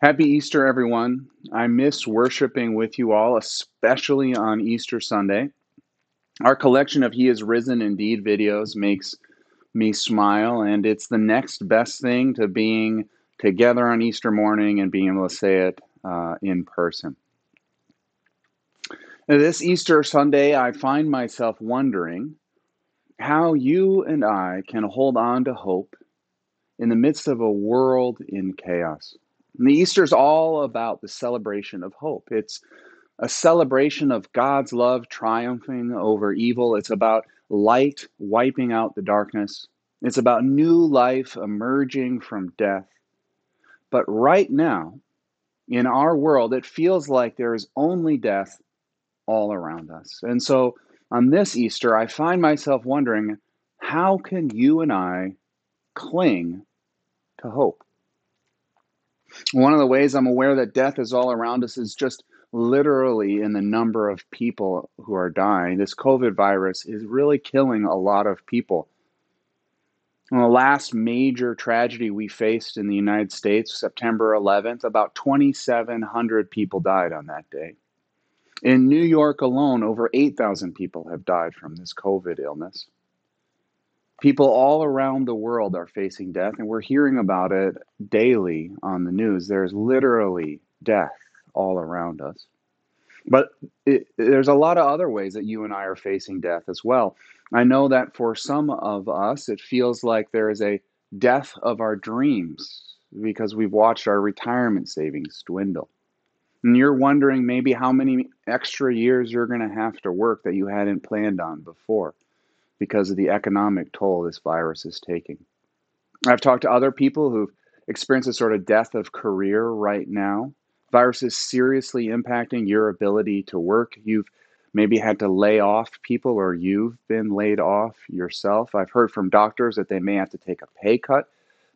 Happy Easter, everyone. I miss worshiping with you all, especially on Easter Sunday. Our collection of He is Risen Indeed videos makes me smile, and it's the next best thing to being together on Easter morning and being able to say it uh, in person. Now, this Easter Sunday, I find myself wondering how you and I can hold on to hope in the midst of a world in chaos. And the Easter is all about the celebration of hope. It's a celebration of God's love triumphing over evil. It's about light wiping out the darkness. It's about new life emerging from death. But right now, in our world, it feels like there is only death all around us. And so on this Easter, I find myself wondering how can you and I cling to hope? One of the ways I'm aware that death is all around us is just literally in the number of people who are dying. This COVID virus is really killing a lot of people. the last major tragedy we faced in the United States, September 11th, about 2,700 people died on that day. In New York alone, over 8,000 people have died from this COVID illness. People all around the world are facing death, and we're hearing about it daily on the news. There's literally death all around us. But it, there's a lot of other ways that you and I are facing death as well. I know that for some of us, it feels like there is a death of our dreams because we've watched our retirement savings dwindle. And you're wondering maybe how many extra years you're going to have to work that you hadn't planned on before because of the economic toll this virus is taking. I've talked to other people who've experienced a sort of death of career right now. Virus is seriously impacting your ability to work. You've maybe had to lay off people or you've been laid off yourself. I've heard from doctors that they may have to take a pay cut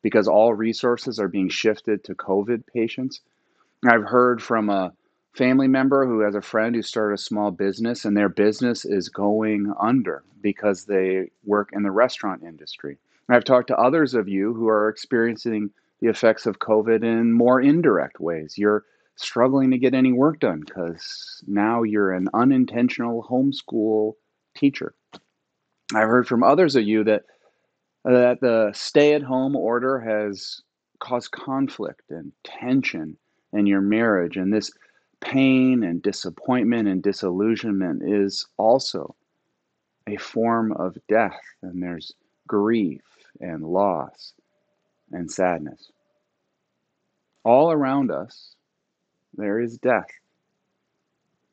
because all resources are being shifted to COVID patients. I've heard from a family member who has a friend who started a small business and their business is going under because they work in the restaurant industry. I've talked to others of you who are experiencing the effects of COVID in more indirect ways. You're struggling to get any work done because now you're an unintentional homeschool teacher. I've heard from others of you that that the stay-at-home order has caused conflict and tension in your marriage and this pain and disappointment and disillusionment is also a form of death, and there's grief and loss and sadness. All around us, there is death.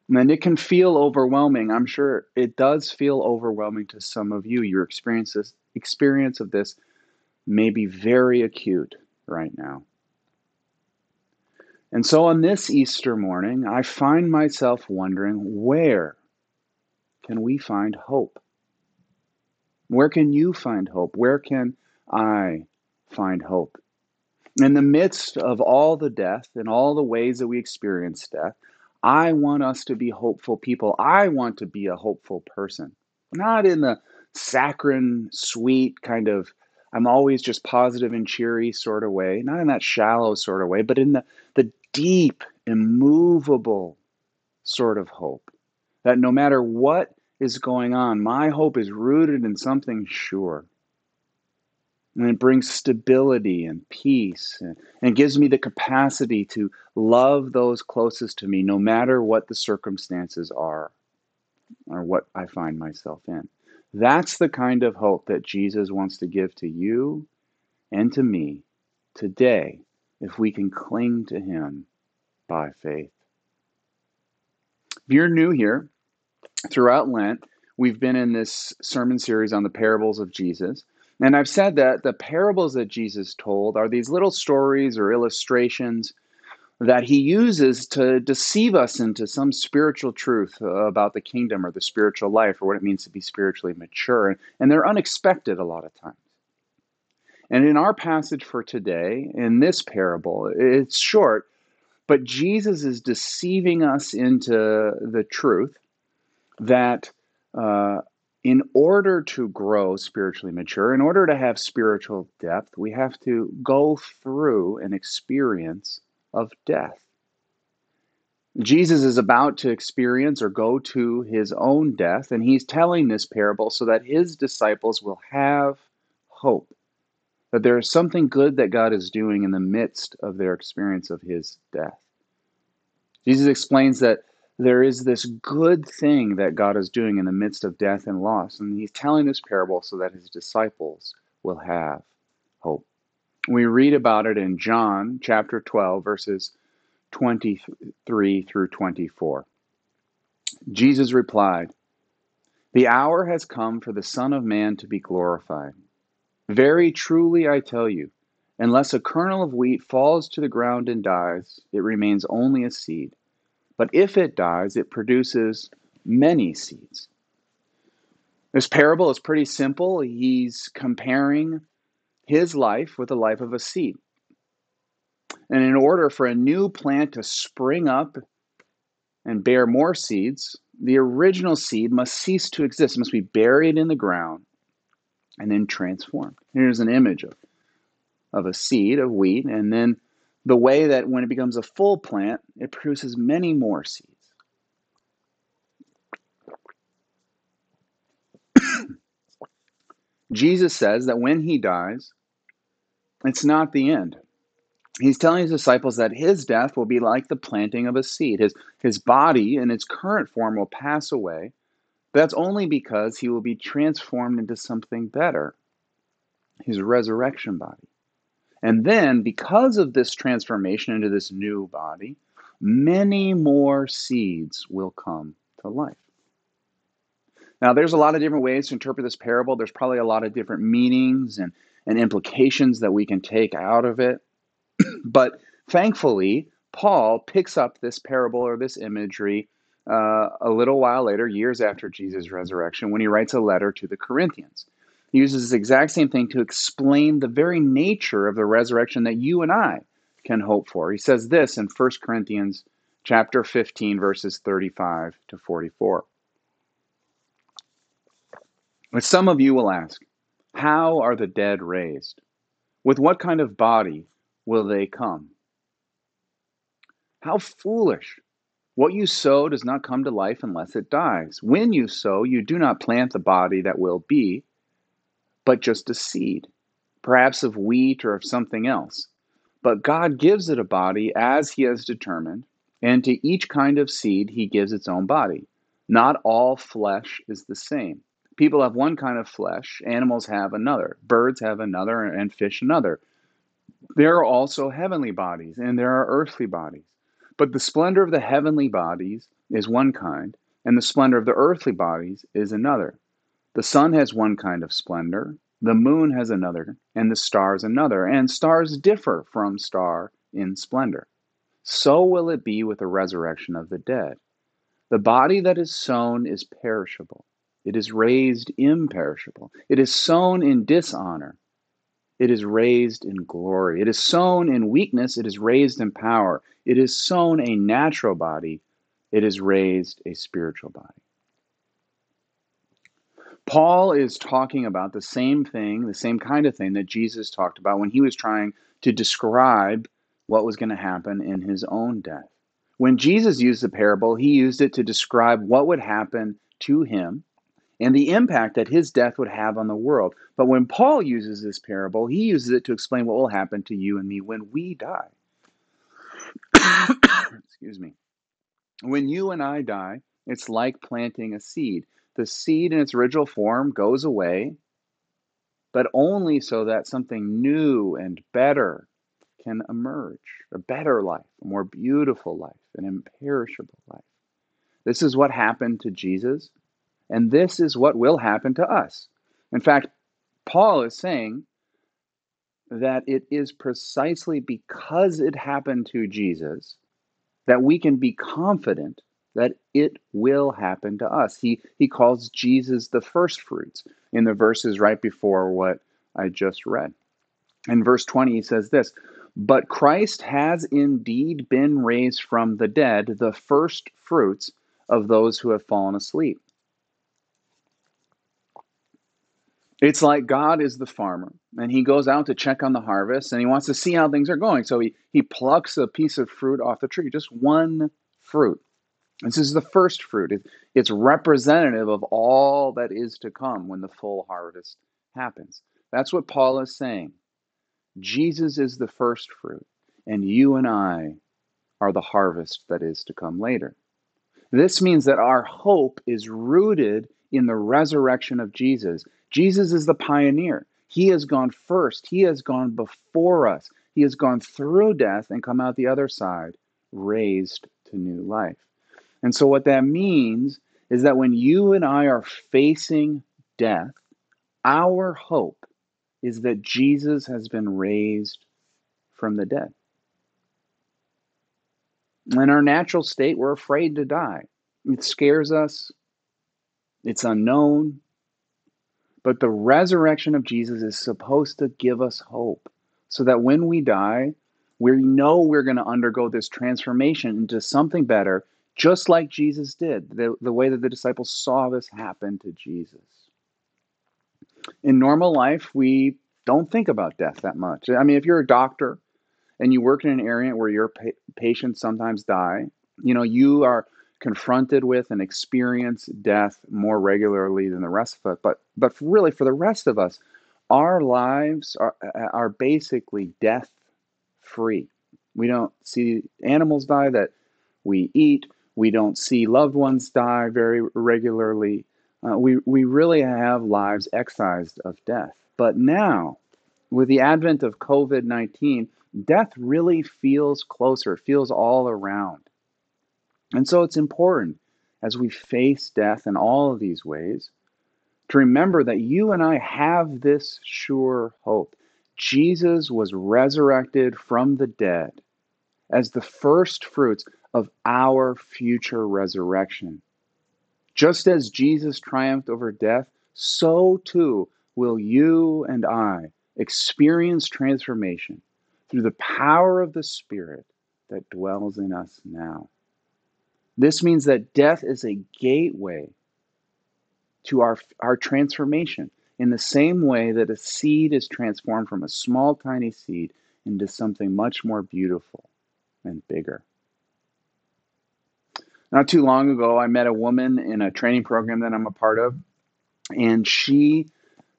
And it can feel overwhelming. I'm sure it does feel overwhelming to some of you. Your experiences, experience of this may be very acute right now. And so on this Easter morning, I find myself wondering where can we find hope? Where can you find hope? Where can I find hope? In the midst of all the death and all the ways that we experience death, I want us to be hopeful people. I want to be a hopeful person, not in the saccharine, sweet kind of I'm always just positive and cheery sort of way, not in that shallow sort of way, but in the, the deep, immovable sort of hope. That no matter what is going on, my hope is rooted in something sure. And it brings stability and peace and, and gives me the capacity to love those closest to me, no matter what the circumstances are or what I find myself in. That's the kind of hope that Jesus wants to give to you and to me today if we can cling to Him by faith. If you're new here, throughout Lent, we've been in this sermon series on the parables of Jesus. And I've said that the parables that Jesus told are these little stories or illustrations that he uses to deceive us into some spiritual truth about the kingdom or the spiritual life or what it means to be spiritually mature. And they're unexpected a lot of times. And in our passage for today, in this parable, it's short, but Jesus is deceiving us into the truth that uh, in order to grow spiritually mature, in order to have spiritual depth, we have to go through an experience of death. Jesus is about to experience or go to his own death, and he's telling this parable so that his disciples will have hope that there is something good that God is doing in the midst of their experience of his death. Jesus explains that there is this good thing that God is doing in the midst of death and loss, and he's telling this parable so that his disciples will have hope. We read about it in John chapter 12, verses 23 through 24. Jesus replied, The hour has come for the Son of Man to be glorified. Very truly I tell you, unless a kernel of wheat falls to the ground and dies, it remains only a seed. But if it dies, it produces many seeds. This parable is pretty simple. He's comparing his life with the life of a seed. And in order for a new plant to spring up and bear more seeds, the original seed must cease to exist, must be buried in the ground and then transformed. Here's an image of, of a seed of wheat, and then the way that when it becomes a full plant, it produces many more seeds. Jesus says that when he dies, it's not the end. He's telling his disciples that his death will be like the planting of a seed. His, his body in its current form will pass away, that's only because he will be transformed into something better his resurrection body. And then, because of this transformation into this new body, many more seeds will come to life. Now, there's a lot of different ways to interpret this parable. There's probably a lot of different meanings and, and implications that we can take out of it. but thankfully, Paul picks up this parable or this imagery uh, a little while later, years after Jesus' resurrection, when he writes a letter to the Corinthians. He uses this exact same thing to explain the very nature of the resurrection that you and I can hope for. He says this in 1 Corinthians chapter 15 verses 35 to 44. But some of you will ask, how are the dead raised? With what kind of body will they come? How foolish! What you sow does not come to life unless it dies. When you sow, you do not plant the body that will be, but just a seed, perhaps of wheat or of something else. But God gives it a body as He has determined, and to each kind of seed He gives its own body. Not all flesh is the same. People have one kind of flesh, animals have another, birds have another, and fish another. There are also heavenly bodies, and there are earthly bodies. But the splendor of the heavenly bodies is one kind, and the splendor of the earthly bodies is another. The sun has one kind of splendor, the moon has another, and the stars another, and stars differ from star in splendor. So will it be with the resurrection of the dead. The body that is sown is perishable, it is raised imperishable. It is sown in dishonor, it is raised in glory. It is sown in weakness, it is raised in power. It is sown a natural body, it is raised a spiritual body. Paul is talking about the same thing, the same kind of thing that Jesus talked about when he was trying to describe what was going to happen in his own death. When Jesus used the parable, he used it to describe what would happen to him and the impact that his death would have on the world. But when Paul uses this parable, he uses it to explain what will happen to you and me when we die. Excuse me. When you and I die, it's like planting a seed. The seed in its original form goes away, but only so that something new and better can emerge a better life, a more beautiful life, an imperishable life. This is what happened to Jesus. And this is what will happen to us. In fact, Paul is saying that it is precisely because it happened to Jesus that we can be confident that it will happen to us. He, he calls Jesus the first fruits in the verses right before what I just read. In verse 20, he says this But Christ has indeed been raised from the dead, the first fruits of those who have fallen asleep. It's like God is the farmer and he goes out to check on the harvest and he wants to see how things are going. So he, he plucks a piece of fruit off the tree, just one fruit. This is the first fruit. It, it's representative of all that is to come when the full harvest happens. That's what Paul is saying. Jesus is the first fruit, and you and I are the harvest that is to come later. This means that our hope is rooted in the resurrection of Jesus. Jesus is the pioneer. He has gone first, He has gone before us. He has gone through death and come out the other side, raised to new life. And so, what that means is that when you and I are facing death, our hope is that Jesus has been raised from the dead. In our natural state, we're afraid to die. It scares us, it's unknown. But the resurrection of Jesus is supposed to give us hope so that when we die, we know we're going to undergo this transformation into something better, just like Jesus did, the, the way that the disciples saw this happen to Jesus. In normal life, we don't think about death that much. I mean, if you're a doctor, and you work in an area where your pa- patients sometimes die, you know, you are confronted with and experience death more regularly than the rest of us. But but really, for the rest of us, our lives are are basically death free. We don't see animals die that we eat. We don't see loved ones die very regularly. Uh, we we really have lives excised of death. But now, with the advent of COVID nineteen death really feels closer, feels all around. And so it's important as we face death in all of these ways to remember that you and I have this sure hope. Jesus was resurrected from the dead as the first fruits of our future resurrection. Just as Jesus triumphed over death, so too will you and I experience transformation through the power of the Spirit that dwells in us now. This means that death is a gateway to our, our transformation in the same way that a seed is transformed from a small, tiny seed into something much more beautiful and bigger. Not too long ago, I met a woman in a training program that I'm a part of, and she,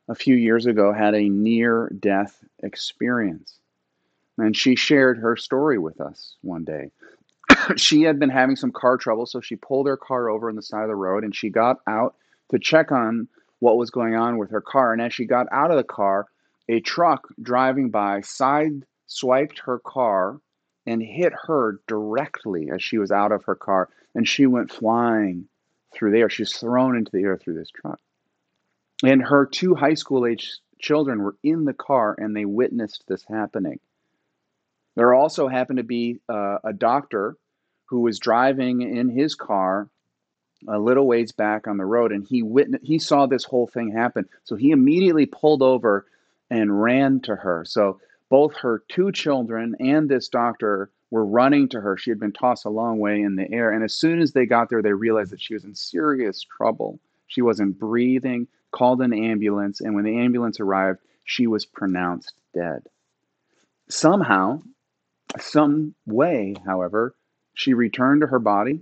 a few years ago, had a near death experience. And she shared her story with us one day. she had been having some car trouble, so she pulled her car over on the side of the road and she got out to check on what was going on with her car. And as she got out of the car, a truck driving by side swiped her car and hit her directly as she was out of her car. And she went flying through the air. She was thrown into the air through this truck. And her two high school age children were in the car and they witnessed this happening. There also happened to be uh, a doctor who was driving in his car a little ways back on the road, and he witnessed, he saw this whole thing happen. So he immediately pulled over and ran to her. So both her two children and this doctor were running to her. She had been tossed a long way in the air, and as soon as they got there, they realized that she was in serious trouble. She wasn't breathing. Called an ambulance, and when the ambulance arrived, she was pronounced dead. Somehow, some way, however, she returned to her body,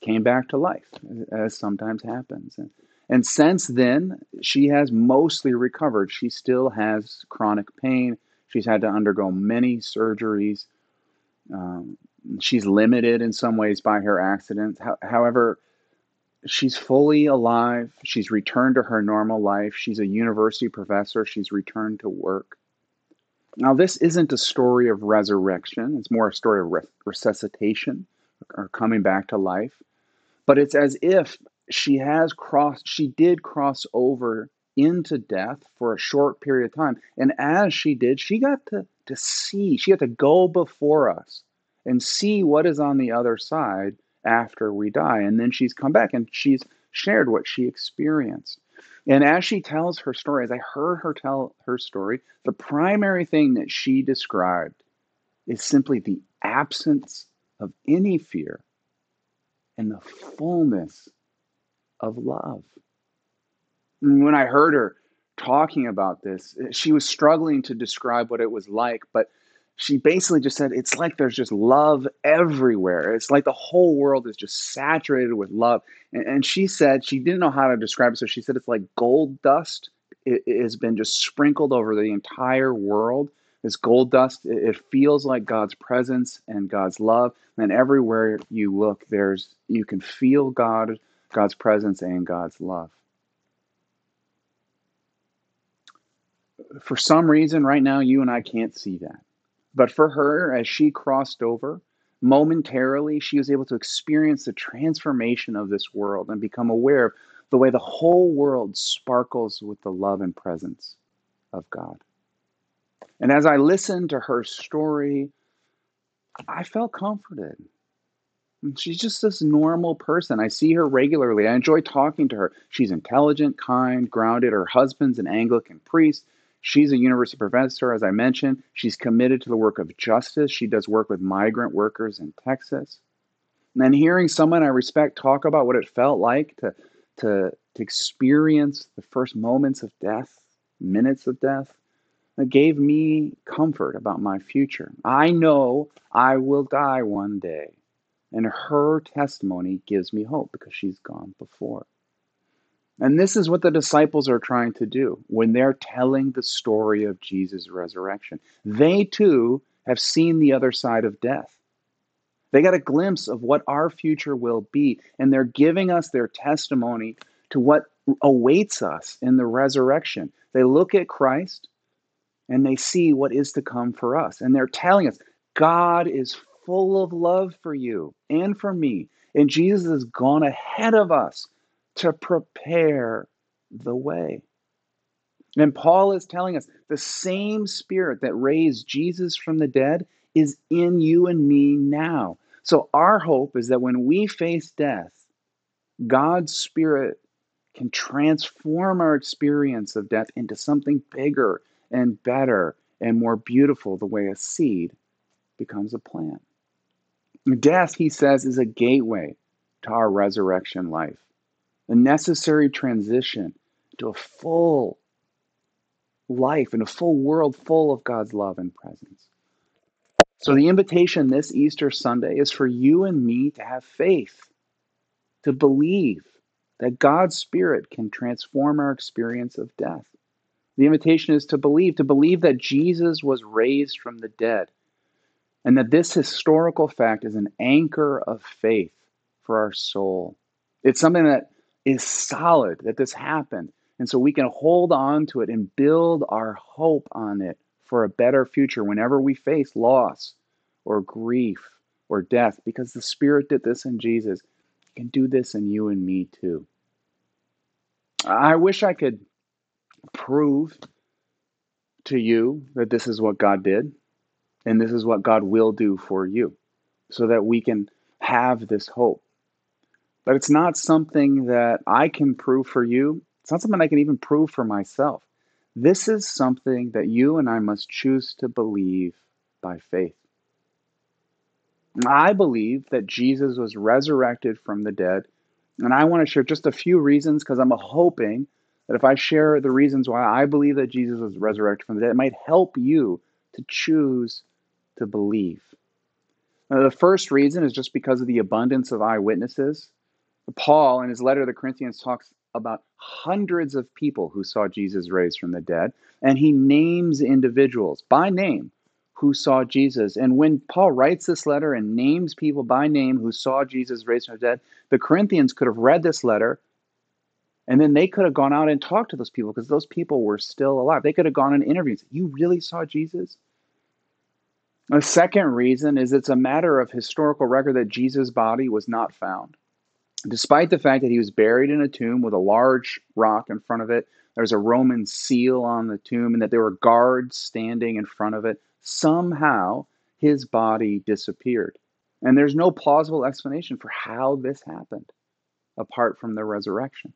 came back to life, as sometimes happens. And, and since then, she has mostly recovered. She still has chronic pain. She's had to undergo many surgeries. Um, she's limited in some ways by her accident. however, she's fully alive. She's returned to her normal life. She's a university professor. She's returned to work. Now, this isn't a story of resurrection, it's more a story of resuscitation or coming back to life. But it's as if she has crossed, she did cross over into death for a short period of time. And as she did, she got to, to see, she got to go before us and see what is on the other side after we die. And then she's come back and she's shared what she experienced. And as she tells her story, as I heard her tell her story, the primary thing that she described is simply the absence of any fear and the fullness of love. And when I heard her talking about this. She was struggling to describe what it was like, but she basically just said it's like there's just love everywhere. It's like the whole world is just saturated with love. And, and she said she didn't know how to describe it, so she said it's like gold dust. It, it has been just sprinkled over the entire world. This gold dust, it, it feels like God's presence and God's love. And everywhere you look, there's you can feel God, God's presence and God's love. For some reason, right now, you and I can't see that. But for her, as she crossed over, momentarily, she was able to experience the transformation of this world and become aware of the way the whole world sparkles with the love and presence of God. And as I listened to her story, I felt comforted. She's just this normal person. I see her regularly. I enjoy talking to her. She's intelligent, kind, grounded. Her husband's an Anglican priest. She's a university professor, as I mentioned. She's committed to the work of justice. She does work with migrant workers in Texas. And hearing someone I respect talk about what it felt like to, to, to experience the first moments of death, minutes of death, it gave me comfort about my future. I know I will die one day. And her testimony gives me hope because she's gone before. And this is what the disciples are trying to do when they're telling the story of Jesus' resurrection. They too have seen the other side of death. They got a glimpse of what our future will be, and they're giving us their testimony to what awaits us in the resurrection. They look at Christ and they see what is to come for us, and they're telling us God is full of love for you and for me, and Jesus has gone ahead of us to prepare the way. And Paul is telling us the same spirit that raised Jesus from the dead is in you and me now. So our hope is that when we face death, God's spirit can transform our experience of death into something bigger and better and more beautiful, the way a seed becomes a plant. Death, he says, is a gateway to our resurrection life a necessary transition to a full life and a full world full of God's love and presence. So, the invitation this Easter Sunday is for you and me to have faith, to believe that God's Spirit can transform our experience of death. The invitation is to believe, to believe that Jesus was raised from the dead, and that this historical fact is an anchor of faith for our soul. It's something that is solid that this happened. And so we can hold on to it and build our hope on it for a better future whenever we face loss or grief or death, because the Spirit did this in Jesus. Can do this in you and me too. I wish I could prove to you that this is what God did and this is what God will do for you so that we can have this hope but it's not something that I can prove for you. It's not something I can even prove for myself. This is something that you and I must choose to believe by faith. I believe that Jesus was resurrected from the dead, and I want to share just a few reasons because I'm hoping that if I share the reasons why I believe that Jesus was resurrected from the dead, it might help you to choose to believe. Now, the first reason is just because of the abundance of eyewitnesses. Paul, in his letter to the Corinthians, talks about hundreds of people who saw Jesus raised from the dead, and he names individuals by name who saw Jesus. And when Paul writes this letter and names people by name who saw Jesus raised from the dead, the Corinthians could have read this letter and then they could have gone out and talked to those people because those people were still alive. They could have gone and interviewed. You really saw Jesus? A second reason is it's a matter of historical record that Jesus' body was not found. Despite the fact that he was buried in a tomb with a large rock in front of it, there's a Roman seal on the tomb, and that there were guards standing in front of it, somehow his body disappeared. And there's no plausible explanation for how this happened apart from the resurrection.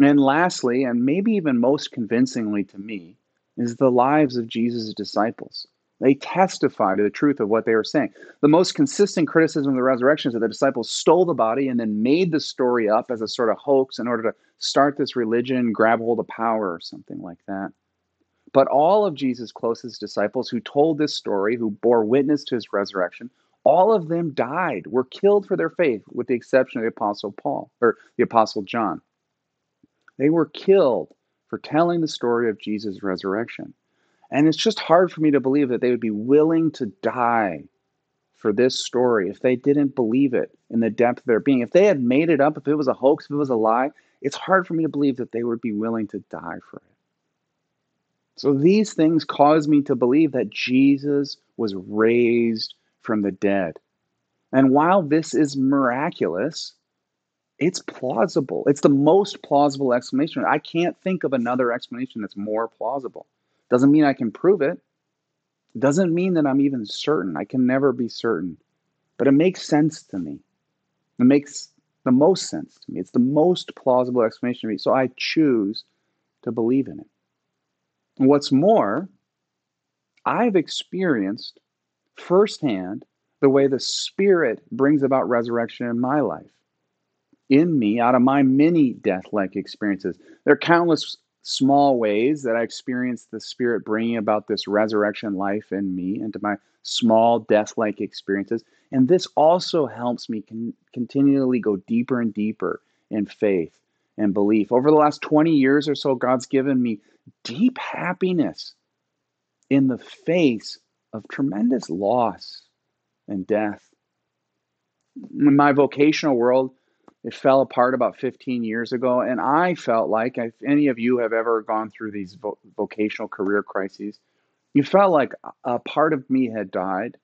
And lastly, and maybe even most convincingly to me, is the lives of Jesus' disciples. They testify to the truth of what they were saying. The most consistent criticism of the resurrection is that the disciples stole the body and then made the story up as a sort of hoax in order to start this religion, grab hold of power, or something like that. But all of Jesus' closest disciples who told this story, who bore witness to his resurrection, all of them died, were killed for their faith, with the exception of the Apostle Paul or the Apostle John. They were killed for telling the story of Jesus' resurrection. And it's just hard for me to believe that they would be willing to die for this story if they didn't believe it in the depth of their being. If they had made it up, if it was a hoax, if it was a lie, it's hard for me to believe that they would be willing to die for it. So these things cause me to believe that Jesus was raised from the dead. And while this is miraculous, it's plausible. It's the most plausible explanation. I can't think of another explanation that's more plausible. Doesn't mean I can prove it. Doesn't mean that I'm even certain. I can never be certain. But it makes sense to me. It makes the most sense to me. It's the most plausible explanation to me. So I choose to believe in it. And what's more, I've experienced firsthand the way the Spirit brings about resurrection in my life, in me, out of my many death like experiences. There are countless small ways that I experienced the Spirit bringing about this resurrection life in me into my small death like experiences. And this also helps me con- continually go deeper and deeper in faith and belief. Over the last 20 years or so, God's given me deep happiness in the face of tremendous loss and death. In my vocational world, it fell apart about 15 years ago, and I felt like if any of you have ever gone through these vo- vocational career crises, you felt like a part of me had died,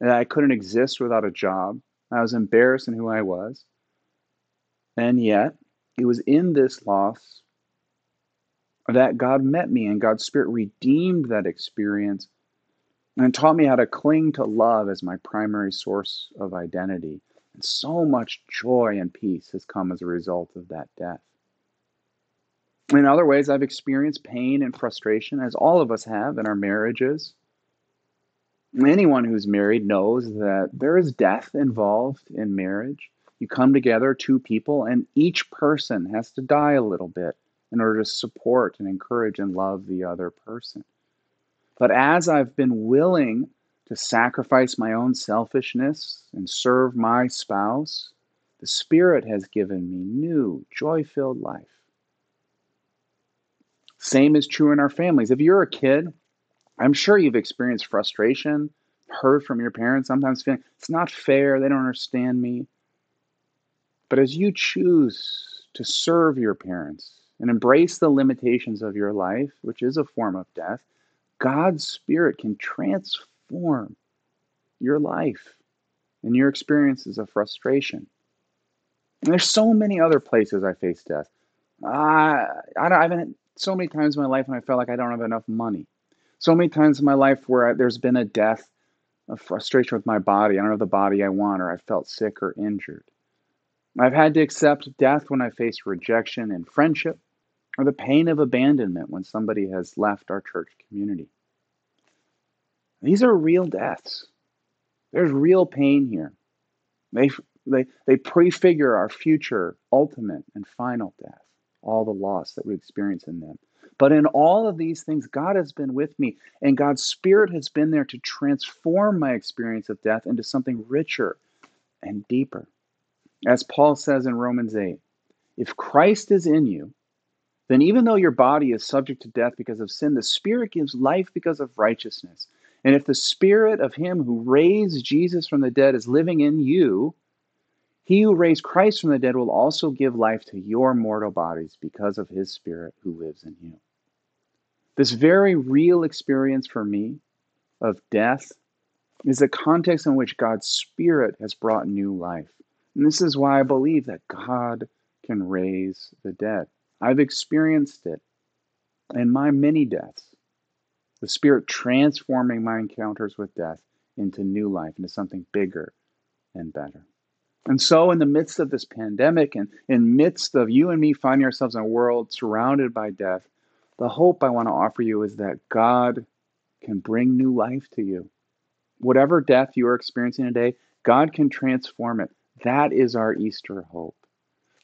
and I couldn't exist without a job. I was embarrassed in who I was. And yet, it was in this loss that God met me and God's Spirit redeemed that experience and taught me how to cling to love as my primary source of identity. And so much joy and peace has come as a result of that death. In other ways, I've experienced pain and frustration, as all of us have in our marriages. Anyone who's married knows that there is death involved in marriage. You come together, two people, and each person has to die a little bit in order to support and encourage and love the other person. But as I've been willing to sacrifice my own selfishness and serve my spouse, the Spirit has given me new, joy filled life. Same is true in our families. If you're a kid, I'm sure you've experienced frustration, heard from your parents, sometimes feeling it's not fair, they don't understand me. But as you choose to serve your parents and embrace the limitations of your life, which is a form of death, God's Spirit can transform your life and your experiences of frustration. And there's so many other places I face death. Uh, I, I haven't so many times in my life when I felt like I don't have enough money. So many times in my life where I, there's been a death of frustration with my body. I don't have the body I want, or I felt sick or injured. I've had to accept death when I faced rejection in friendship or the pain of abandonment when somebody has left our church community. These are real deaths. There's real pain here. They, they, they prefigure our future, ultimate, and final death, all the loss that we experience in them. But in all of these things, God has been with me, and God's Spirit has been there to transform my experience of death into something richer and deeper. As Paul says in Romans 8, if Christ is in you, then even though your body is subject to death because of sin, the Spirit gives life because of righteousness. And if the Spirit of Him who raised Jesus from the dead is living in you, He who raised Christ from the dead will also give life to your mortal bodies because of His Spirit who lives in you. This very real experience for me of death is the context in which God's Spirit has brought new life. And this is why I believe that God can raise the dead. I've experienced it in my many deaths. The Spirit transforming my encounters with death into new life, into something bigger and better. And so, in the midst of this pandemic and in midst of you and me finding ourselves in a world surrounded by death, the hope I want to offer you is that God can bring new life to you. Whatever death you are experiencing today, God can transform it. That is our Easter hope.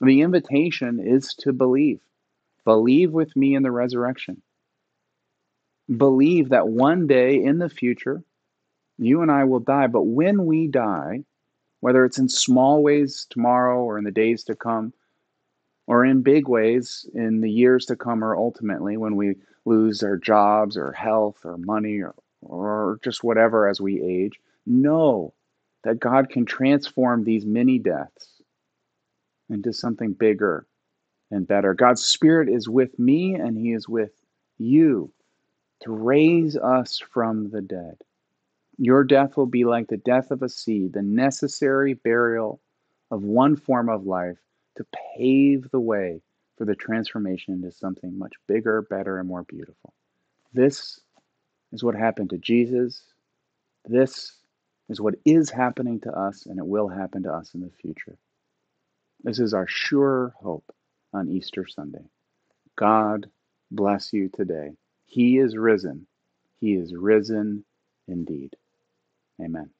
The invitation is to believe. Believe with me in the resurrection. Believe that one day in the future, you and I will die. But when we die, whether it's in small ways tomorrow or in the days to come, or in big ways in the years to come, or ultimately when we lose our jobs or health or money or, or just whatever as we age, know that God can transform these many deaths into something bigger and better. God's Spirit is with me and He is with you to raise us from the dead. Your death will be like the death of a seed, the necessary burial of one form of life to pave the way for the transformation into something much bigger, better, and more beautiful. This is what happened to Jesus. This is what is happening to us, and it will happen to us in the future. This is our sure hope on Easter Sunday. God bless you today. He is risen. He is risen indeed. Amen.